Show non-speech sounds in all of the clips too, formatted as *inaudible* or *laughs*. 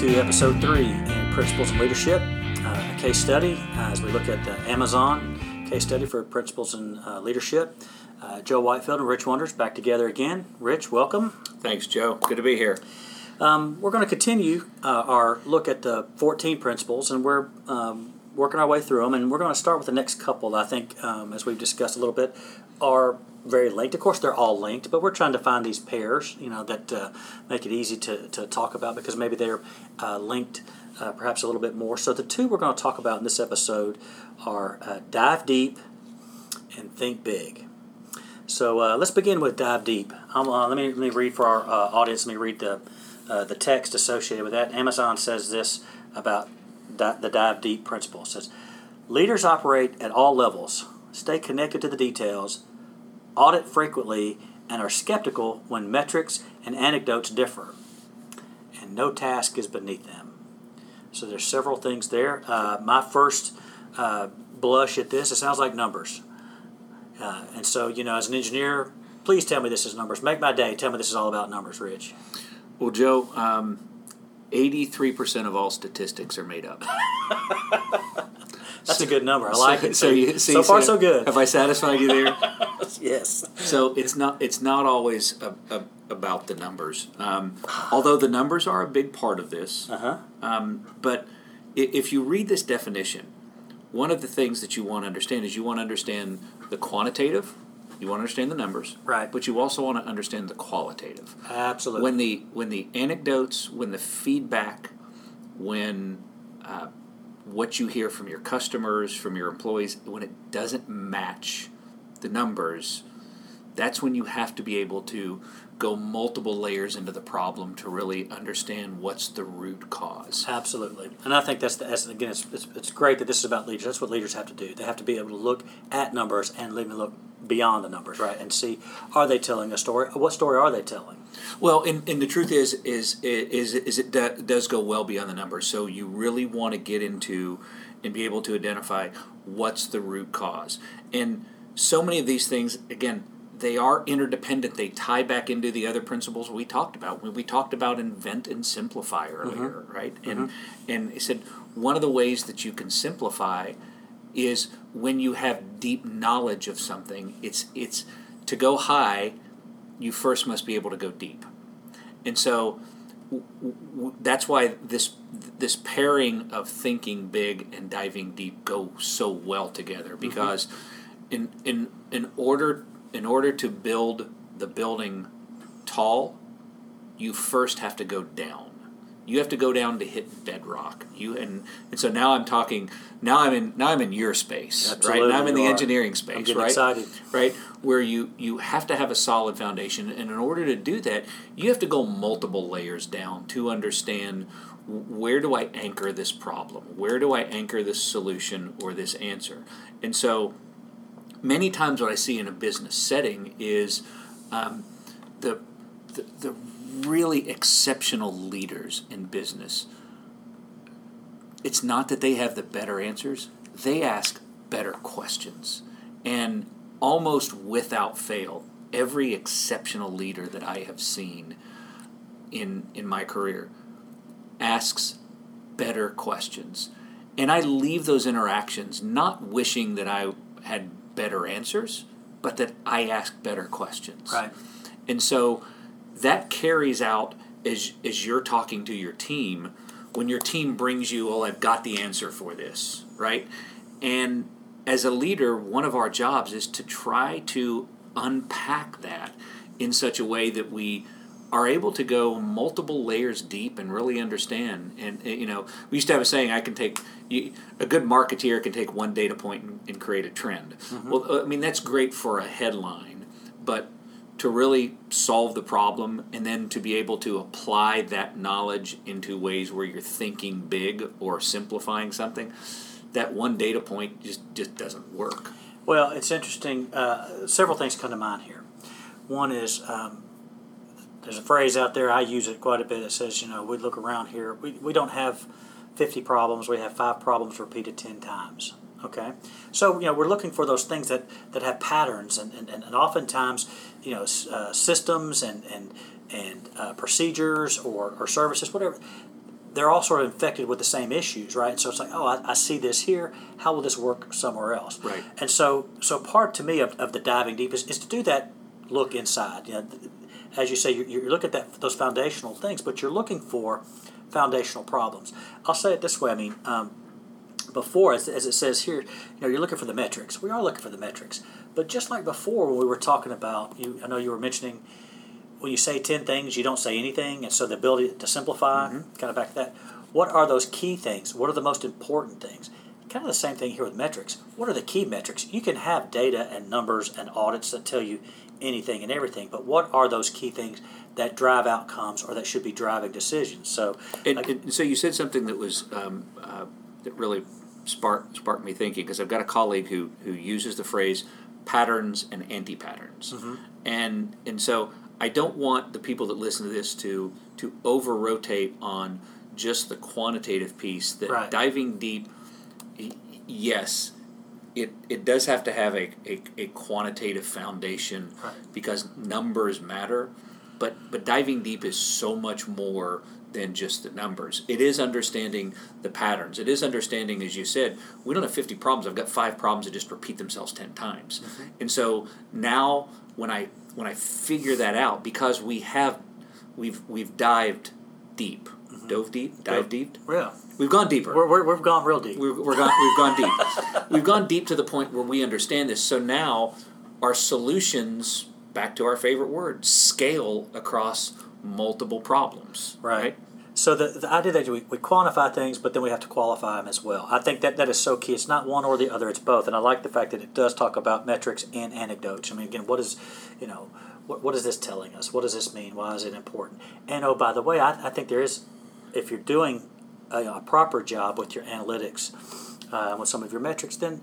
to episode three in Principles and Leadership, uh, a case study uh, as we look at the Amazon case study for Principles and uh, Leadership. Uh, Joe Whitefield and Rich Wonders back together again. Rich, welcome. Thanks, Joe. Good to be here. Um, we're going to continue uh, our look at the 14 principles, and we're um, working our way through them. And we're going to start with the next couple I think, um, as we've discussed a little bit, are very linked. Of course, they're all linked, but we're trying to find these pairs, you know, that uh, make it easy to, to talk about because maybe they're uh, linked uh, perhaps a little bit more. So the two we're going to talk about in this episode are uh, dive deep and think big. So uh, let's begin with dive deep. Uh, let me let me read for our audience. Let me read the the text associated with that. Amazon says this about the dive deep principle. It says leaders operate at all levels, stay connected to the details audit frequently, and are skeptical when metrics and anecdotes differ. And no task is beneath them. So there's several things there. Uh, my first uh, blush at this, it sounds like numbers. Uh, and so, you know, as an engineer, please tell me this is numbers. Make my day. Tell me this is all about numbers, Rich. Well, Joe, um, 83% of all statistics are made up. *laughs* That's a good number. I like so, it. So, you, so, so far, so, so good. Have I satisfied you there? *laughs* yes. So it's not it's not always a, a, about the numbers, um, although the numbers are a big part of this. Uh-huh. Um, but if you read this definition, one of the things that you want to understand is you want to understand the quantitative. You want to understand the numbers, right? But you also want to understand the qualitative. Absolutely. When the when the anecdotes, when the feedback, when uh, what you hear from your customers, from your employees, when it doesn't match the numbers, that's when you have to be able to go multiple layers into the problem to really understand what's the root cause. Absolutely. And I think that's the essence. Again, it's, it's, it's great that this is about leaders. That's what leaders have to do. They have to be able to look at numbers and even look beyond the numbers, right? And see, are they telling a story? What story are they telling? Well, and, and the truth is, is, is, is it does go well beyond the numbers. So you really want to get into and be able to identify what's the root cause. And so many of these things, again, they are interdependent. They tie back into the other principles we talked about. We talked about invent and simplify earlier, mm-hmm. right? And mm-hmm. and he said one of the ways that you can simplify is when you have deep knowledge of something. It's it's to go high. You first must be able to go deep, and so w- w- that's why this this pairing of thinking big and diving deep go so well together mm-hmm. because. Mm-hmm in in in order in order to build the building tall, you first have to go down. You have to go down to hit bedrock. You and and so now I'm talking. Now I'm in. Now I'm in your space, Absolutely, right? Now I'm in the are. engineering space, right? Excited. Right, where you you have to have a solid foundation, and in order to do that, you have to go multiple layers down to understand where do I anchor this problem? Where do I anchor this solution or this answer? And so many times what I see in a business setting is um, the, the, the really exceptional leaders in business. It's not that they have the better answers; they ask better questions, and almost without fail, every exceptional leader that I have seen in in my career asks better questions. And I leave those interactions not wishing that I had better answers, but that I ask better questions. Right. And so that carries out as as you're talking to your team when your team brings you, "Oh, I've got the answer for this," right? And as a leader, one of our jobs is to try to unpack that in such a way that we are able to go multiple layers deep and really understand. And you know, we used to have a saying: "I can take you, a good marketeer can take one data point and, and create a trend." Mm-hmm. Well, I mean that's great for a headline, but to really solve the problem and then to be able to apply that knowledge into ways where you're thinking big or simplifying something, that one data point just just doesn't work. Well, it's interesting. Uh, several things come to mind here. One is um, there's a phrase out there, I use it quite a bit, that says, you know, we look around here, we, we don't have 50 problems, we have five problems repeated 10 times. Okay? So, you know, we're looking for those things that, that have patterns, and, and, and oftentimes, you know, uh, systems and, and, and uh, procedures or, or services, whatever, they're all sort of infected with the same issues, right? And so it's like, oh, I, I, see this here. How will this work somewhere else? Right. And so, so part to me of, of the diving deep is, is to do that look inside. You know, as you say, you, you look at that those foundational things, but you're looking for foundational problems. I'll say it this way. I mean, um, before, as, as it says here, you know, you're looking for the metrics. We are looking for the metrics. But just like before, when we were talking about, you, I know you were mentioning when you say 10 things, you don't say anything. And so the ability to simplify, mm-hmm. kind of back to that. What are those key things? What are the most important things? Kind of the same thing here with metrics. What are the key metrics? You can have data and numbers and audits that tell you anything and everything, but what are those key things that drive outcomes or that should be driving decisions? So, and, like, and so you said something that was um, uh, that really sparked sparked me thinking because I've got a colleague who who uses the phrase patterns and anti patterns, mm-hmm. and and so I don't want the people that listen to this to to over rotate on just the quantitative piece. That right. diving deep, yes, it, it does have to have a, a, a quantitative foundation right. because numbers matter. But but diving deep is so much more than just the numbers. It is understanding the patterns. It is understanding, as you said, we don't have 50 problems. I've got five problems that just repeat themselves 10 times. Mm-hmm. And so now when I when I figure that out, because we have we've we've dived deep. Dove deep, dive deep. Yeah, we've gone deeper. We're, we have gone real deep. We're, we're gone, we've gone deep. *laughs* we've gone deep to the point where we understand this. So now our solutions, back to our favorite word, scale across multiple problems. Right. right? So the, the idea that we, we quantify things, but then we have to qualify them as well. I think that that is so key. It's not one or the other; it's both. And I like the fact that it does talk about metrics and anecdotes. I mean, again, what is, you know, what, what is this telling us? What does this mean? Why is it important? And oh, by the way, I, I think there is, if you're doing a, a proper job with your analytics, uh, with some of your metrics, then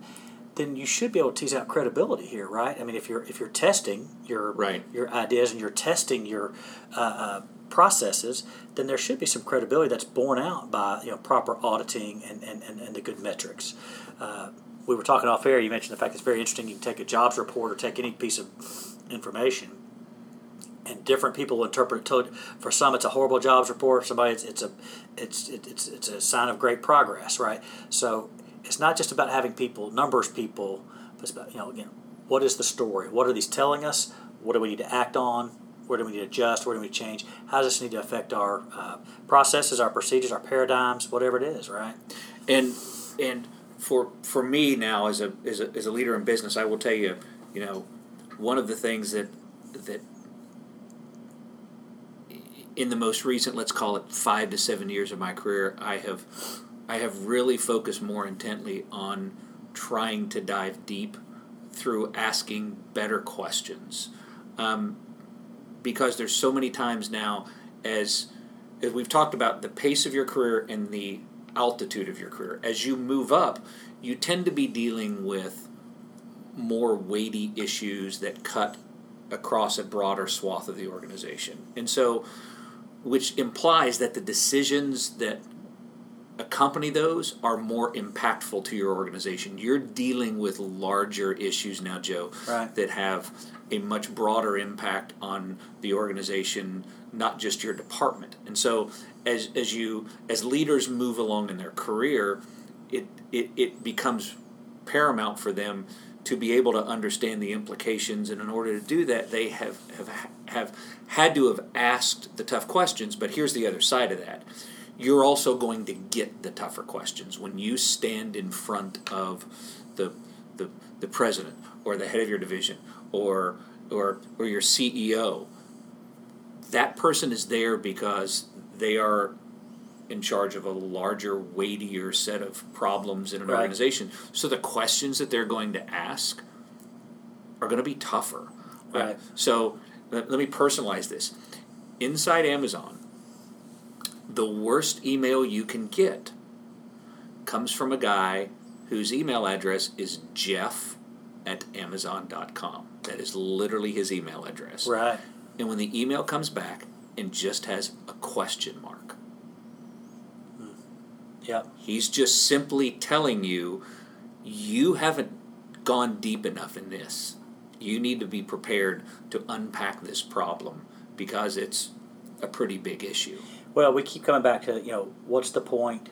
then you should be able to tease out credibility here, right? I mean, if you're if you're testing your right. your ideas and you're testing your uh, uh, processes, then there should be some credibility that's borne out by you know proper auditing and, and, and, and the good metrics. Uh, we were talking off air. You mentioned the fact it's very interesting. You can take a jobs report or take any piece of information, and different people interpret it. For some, it's a horrible jobs report. For somebody, it's, it's a it's it's it's a sign of great progress, right? So it's not just about having people numbers people, but it's about you know again, what is the story? What are these telling us? What do we need to act on? where do we need to adjust, where do we change, how does this need to affect our uh, processes, our procedures, our paradigms, whatever it is, right? And and for for me now as a as a, as a leader in business, I will tell you, you know, one of the things that that in the most recent, let's call it five to seven years of my career, I have I have really focused more intently on trying to dive deep through asking better questions. Um, because there's so many times now as as we've talked about the pace of your career and the altitude of your career. As you move up, you tend to be dealing with more weighty issues that cut across a broader swath of the organization. And so which implies that the decisions that accompany those are more impactful to your organization. You're dealing with larger issues now, Joe, right. that have a much broader impact on the organization, not just your department. And so, as as you as leaders move along in their career, it it, it becomes paramount for them to be able to understand the implications. And in order to do that they have have have had to have asked the tough questions. But here's the other side of that. You're also going to get the tougher questions when you stand in front of the the, the president or the head of your division or or or your CEO, that person is there because they are in charge of a larger, weightier set of problems in an right. organization. So the questions that they're going to ask are going to be tougher. Right. So let, let me personalize this. Inside Amazon, the worst email you can get comes from a guy whose email address is jeff at amazon.com. That is literally his email address. Right. And when the email comes back and just has a question mark. Yep. He's just simply telling you you haven't gone deep enough in this. You need to be prepared to unpack this problem because it's a pretty big issue. Well, we keep coming back to you know what's the point,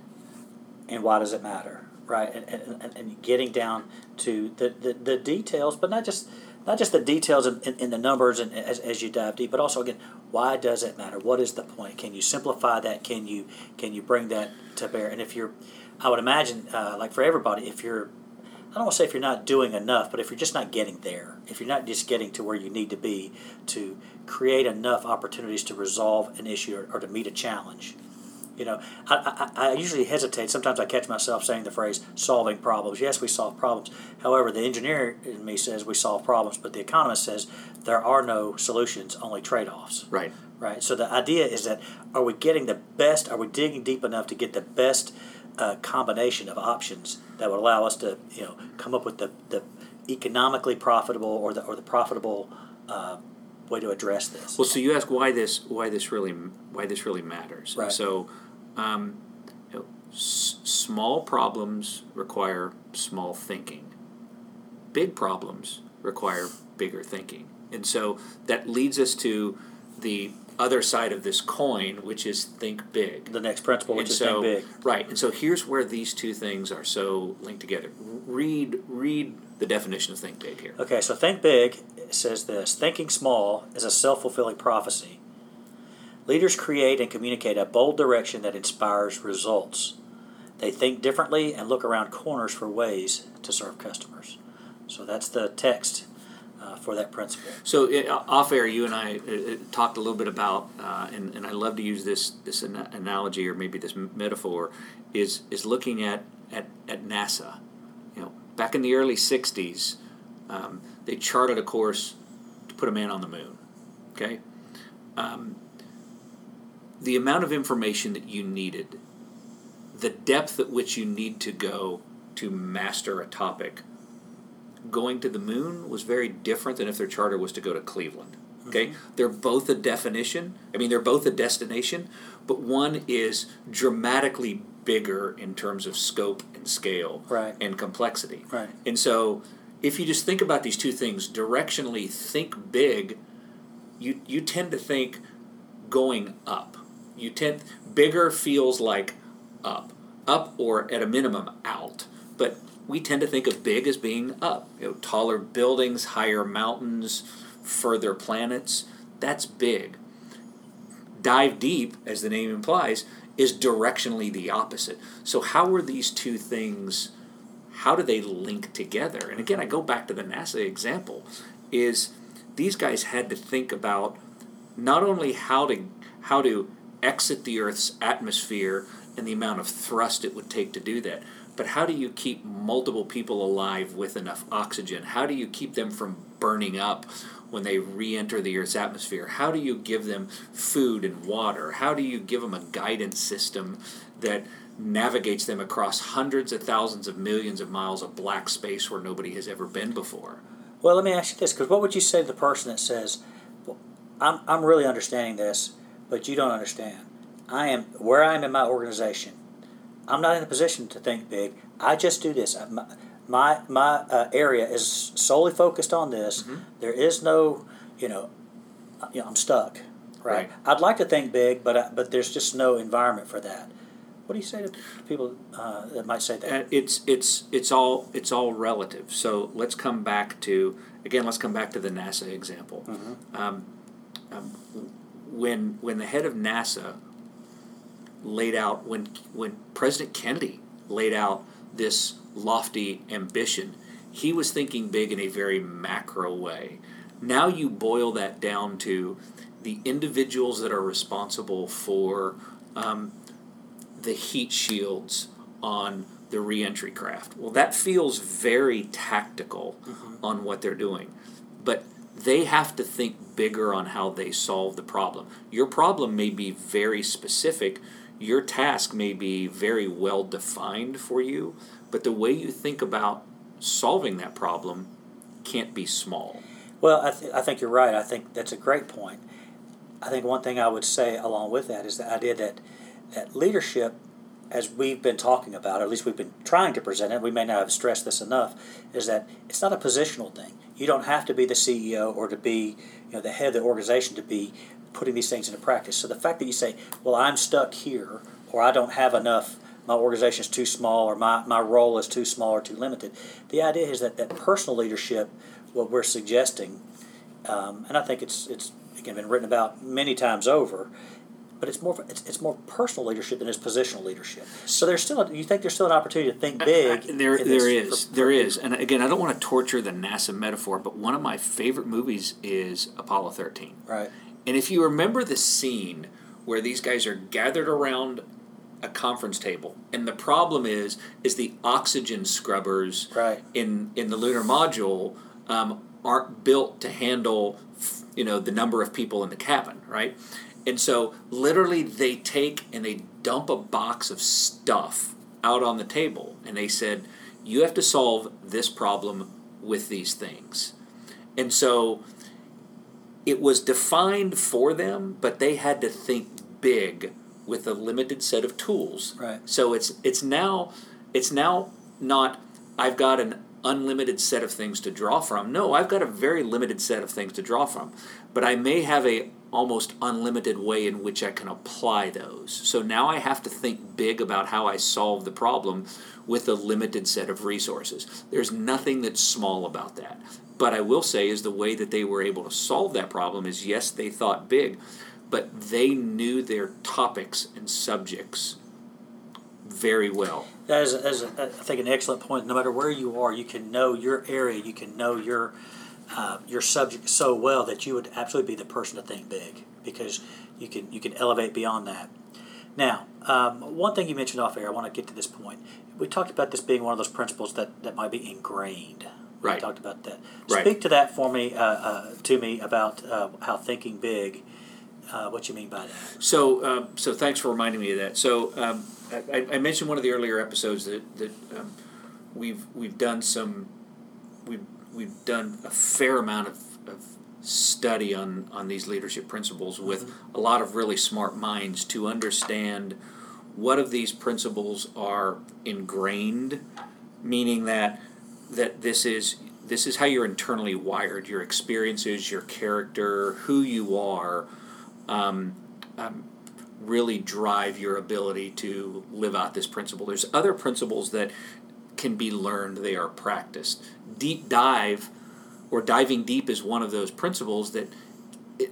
and why does it matter, right? And and, and, and getting down to the, the, the details, but not just not just the details in, in, in the numbers and as, as you dive deep, but also again, why does it matter? What is the point? Can you simplify that? Can you can you bring that to bear? And if you're, I would imagine, uh, like for everybody, if you're I don't want to say if you're not doing enough, but if you're just not getting there, if you're not just getting to where you need to be to create enough opportunities to resolve an issue or, or to meet a challenge. You know, I, I, I, usually hesitate. Sometimes I catch myself saying the phrase solving problems. Yes, we solve problems. However, the engineer in me says we solve problems, but the economist says there are no solutions, only trade offs. Right. Right. So the idea is that are we getting the best, are we digging deep enough to get the best uh, combination of options that would allow us to you know come up with the, the economically profitable or the or the profitable uh, way to address this. Well, so you ask why this why this really why this really matters. Right. So, um, you know, s- small problems require small thinking. Big problems require bigger thinking, and so that leads us to the other side of this coin, which is think big. The next principle, which and is so, think big. Right, and so here's where these two things are so linked together. Read read the definition of think big here. Okay, so think big says this: thinking small is a self-fulfilling prophecy. Leaders create and communicate a bold direction that inspires results. They think differently and look around corners for ways to serve customers. So that's the text uh, for that principle. So it, off air, you and I uh, talked a little bit about, uh, and, and I love to use this this an- analogy or maybe this metaphor, is is looking at, at at NASA. You know, back in the early '60s, um, they charted a course to put a man on the moon. Okay, um, the amount of information that you needed, the depth at which you need to go to master a topic going to the moon was very different than if their charter was to go to Cleveland. Okay, Mm-hmm. they're both a definition. I mean, they're both a destination, but one is dramatically bigger in terms of scope and scale Right. and complexity. Right. And so, if you just think about these two things directionally, think big. You you tend to think going up. You tend bigger feels like up, up or at a minimum out. But we tend to think of big as being up. You know, taller buildings, higher mountains, further planets. That's big. Dive deep, as the name implies, is directionally the opposite. So how are these two things? How do they link together? And again, I go back to the NASA example. Is these guys had to think about not only how to how to exit the Earth's atmosphere and the amount of thrust it would take to do that, but how do you keep multiple people alive with enough oxygen? How do you keep them from burning up when they re-enter the Earth's atmosphere? How do you give them food and water? How do you give them a guidance system that navigates them across hundreds of thousands of millions of miles of black space where nobody has ever been before? Well, let me ask you this: because what would you say to the person that says, well, "I'm I'm really understanding this, but you don't understand. I am where I am in my organization. I'm not in a position to think big. I just do this. My my, my uh, area is solely focused on this. There is no, you know, uh, you know, I'm stuck. Right. Right. I'd like to think big, but I, but there's just no environment for that. What do you say to people uh, that might say that? Uh, it's it's it's all it's all relative. So let's come back to again. Let's come back to the NASA example. Um, um, when when the head of NASA laid out when when President Kennedy laid out this lofty ambition, he was thinking big in a very macro way. Now you boil that down to the individuals that are responsible for um, the heat shields on the reentry craft. Well, that feels very tactical on what they're doing. But they have to think bigger on how they solve the problem. Your problem may be very specific, your task may be very well defined for you, but the way you think about solving that problem can't be small. Well, I, th- I think you're right. I think that's a great point. I think one thing I would say along with that is the idea that that leadership as we've been talking about, or at least we've been trying to present it, we may not have stressed this enough, is that it's not a positional thing. You don't have to be the CEO or to be you know, the head of the organization to be putting these things into practice. So the fact that you say, well, I'm stuck here, or I don't have enough, my organization is too small, or my, my role is too small or too limited, the idea is that, that personal leadership, what we're suggesting, um, and I think it's, it's again been written about many times over, but it's more it's, it's more personal leadership than it's positional leadership. So there's still a, you think there's still an opportunity to think big. I, I, there there is for, there is, and again I don't want to torture the NASA metaphor, but one of my favorite movies is Apollo 13. Right. And if you remember the scene where these guys are gathered around a conference table, and the problem is is the oxygen scrubbers right. in in the lunar module um, aren't built to handle you know the number of people in the cabin, right? And so, literally, they take and they dump a box of stuff out on the table. And they said, You have to solve this problem with these things. And so, it was defined for them, but they had to think big with a limited set of tools. Right. So it's it's now it's now not I've got an unlimited set of things to draw from. No, I've got a very limited set of things to draw from. But I may have a almost unlimited way in which I can apply those. So now I have to think big about how I solve the problem with a limited set of resources. There's nothing that's small about that. But I will say is the way that they were able to solve that problem is yes, they thought big, but they knew their topics and subjects very well. That is, that is I think, an excellent point. No matter where you are, you can know your area, you can know your uh, your subject so well that you would absolutely be the person to think big because you can you can elevate beyond that. Now, um, one thing you mentioned off air, I want to get to this point. We talked about this being one of those principles that, that might be ingrained. We right. talked about that. Right. Speak to that for me, uh, uh, to me about uh, how thinking big. Uh, what you mean by that? So, um, so thanks for reminding me of that. So, um, I, I, mentioned one of the earlier episodes that that um, we've we've done some we've we've done a fair amount of, of study on, on these leadership principles with mm-hmm. a lot of really smart minds to understand what of these principles are ingrained, meaning that that this is this is how you're internally wired, your experiences, your character, who you are, um, um, really drive your ability to live out this principle. There's other principles that can be learned, they are practiced. Deep dive or diving deep is one of those principles that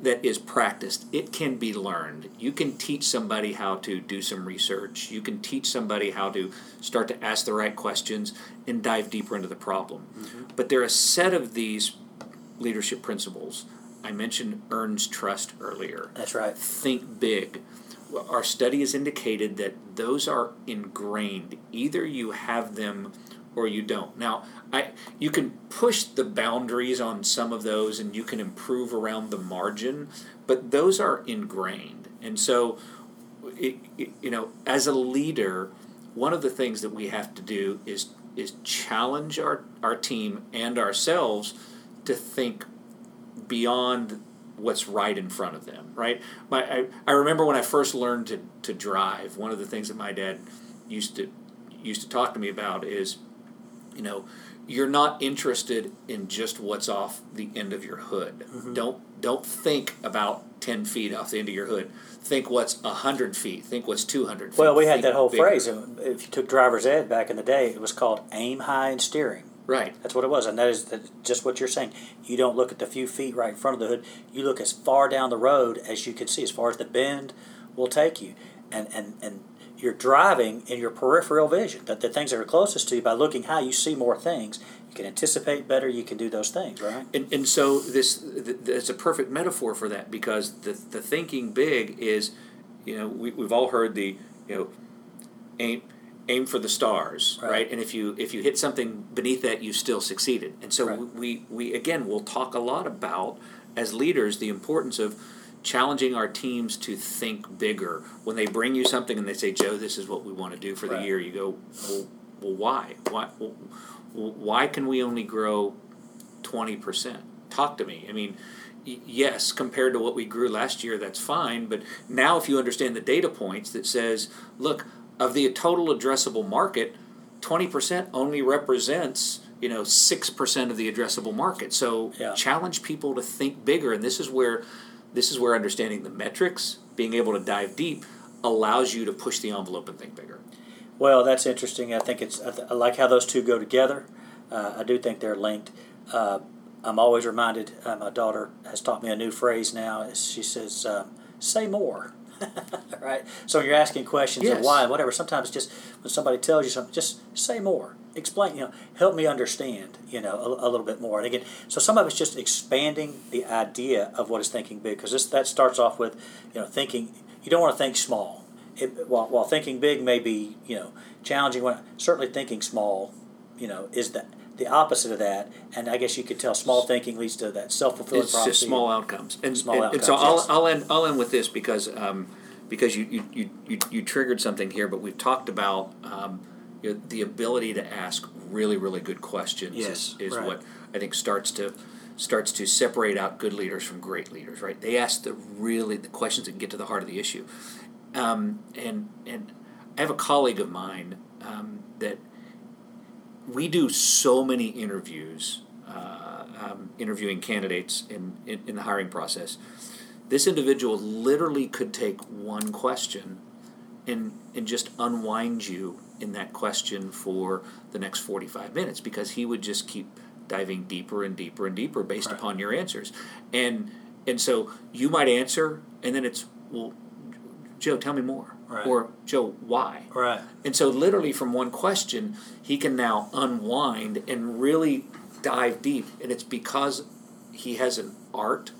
that is practiced. It can be learned. You can teach somebody how to do some research. You can teach somebody how to start to ask the right questions and dive deeper into the problem. Mm-hmm. But there are a set of these leadership principles. I mentioned earns trust earlier. That's right. Think big our study has indicated that those are ingrained. Either you have them or you don't. Now, I you can push the boundaries on some of those and you can improve around the margin, but those are ingrained. And so it, it, you know, as a leader, one of the things that we have to do is is challenge our, our team and ourselves to think beyond what's right in front of them, right? My, I, I remember when I first learned to, to drive, one of the things that my dad used to used to talk to me about is, you know, you're not interested in just what's off the end of your hood. Mm-hmm. Don't don't think about ten feet off the end of your hood. Think what's hundred feet. Think what's two hundred. Well, we had think that whole bigger. phrase. If you took driver's ed back in the day, it was called aim high and steering. Right. That's what it was, and that is just what you're saying. You don't look at the few feet right in front of the hood. You look as far down the road as you can see, as far as the bend will take you, and and and you're driving in your peripheral vision. That the things that are closest to you, by looking high, you see more things. You can anticipate better. You can do those things, right? And and so this it's a perfect metaphor for that because the the thinking big is, you know, we we've all heard the you know, aim aim for the stars, right. right. And if you if you hit something beneath that, you still succeeded. And so right. we we again will talk a lot about as leaders the importance of challenging our teams to think bigger. When they bring you something and they say, "Joe, this is what we want to do for the year," you go, "Well, well why? Why? Well, why can we only grow twenty percent? Talk to me. I mean." yes, compared to what we grew last year, that's fine. But now, if you understand the data points that says, look, of the total addressable market, 20% only represents you know 6% of the addressable market. So Yeah. challenge people to think bigger and this is where this is where understanding the metrics, being able to dive deep allows you to push the envelope and think bigger. Well, that's interesting. I think it's I, th- I like how those two go together. Uh, I do think they're linked. Uh, I'm always reminded. Uh, my daughter has taught me a new phrase now. She says, um, "Say more." *laughs* right. So when you're asking questions of Yes. why, whatever. Sometimes just when somebody tells you something, just say more. Explain. You know, help me understand. You know, a, a little bit more. And again, so some of it's just expanding the idea of what is thinking big because this that starts off with, you know, thinking. You don't want to think small. It, while, while thinking big may be you know challenging, when certainly thinking small, you know, is the the opposite of that. And I guess you could tell small thinking leads to that self fulfilling It's prophecy. just small outcomes, and, Small and, and so I'll, yes. I'll end I'll end with this because um, because you, you, you, you, you triggered something here, but we've talked about um, you know, the ability to ask really really good questions. Yes, is, is right. what I think starts to starts to separate out good leaders from great leaders. Right? They ask the really the questions that get to the heart of the issue. Um, and and I have a colleague of mine um, that we do so many interviews, uh, um, interviewing candidates in, in, in the hiring process. This individual literally could take one question and, and just unwind you in that question for the next 45 minutes because he would just keep diving deeper and deeper and deeper based Right. upon your answers. And, and so you might answer, and then it's, well, Joe, tell me more. Right. Or, Joe, why? Right. And so, literally, from one question, he can now unwind and really dive deep. And it's because he has an art,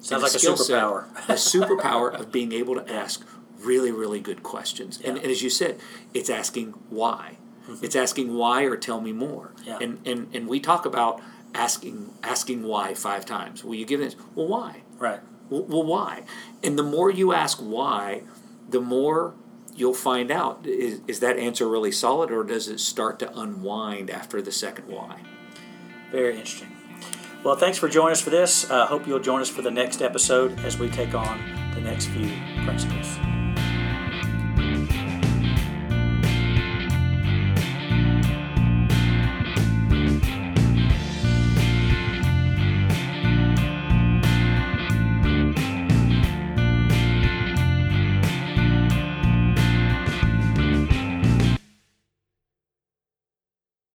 Sounds like a skill set, superpower. a *laughs* superpower of being able to ask really, really good questions. And, Yeah. and as you said, it's asking why. It's asking why or tell me more. Mm-hmm. Yeah. And, and and we talk about asking asking why five times. Will you give this? Well, why? Right. Well, well, why? And the more you ask why, the more you'll find out is, is that answer really solid or does it start to unwind after the second why? Very interesting. Well, thanks for joining us for this. I uh, hope you'll join us for the next episode as we take on the next few principles.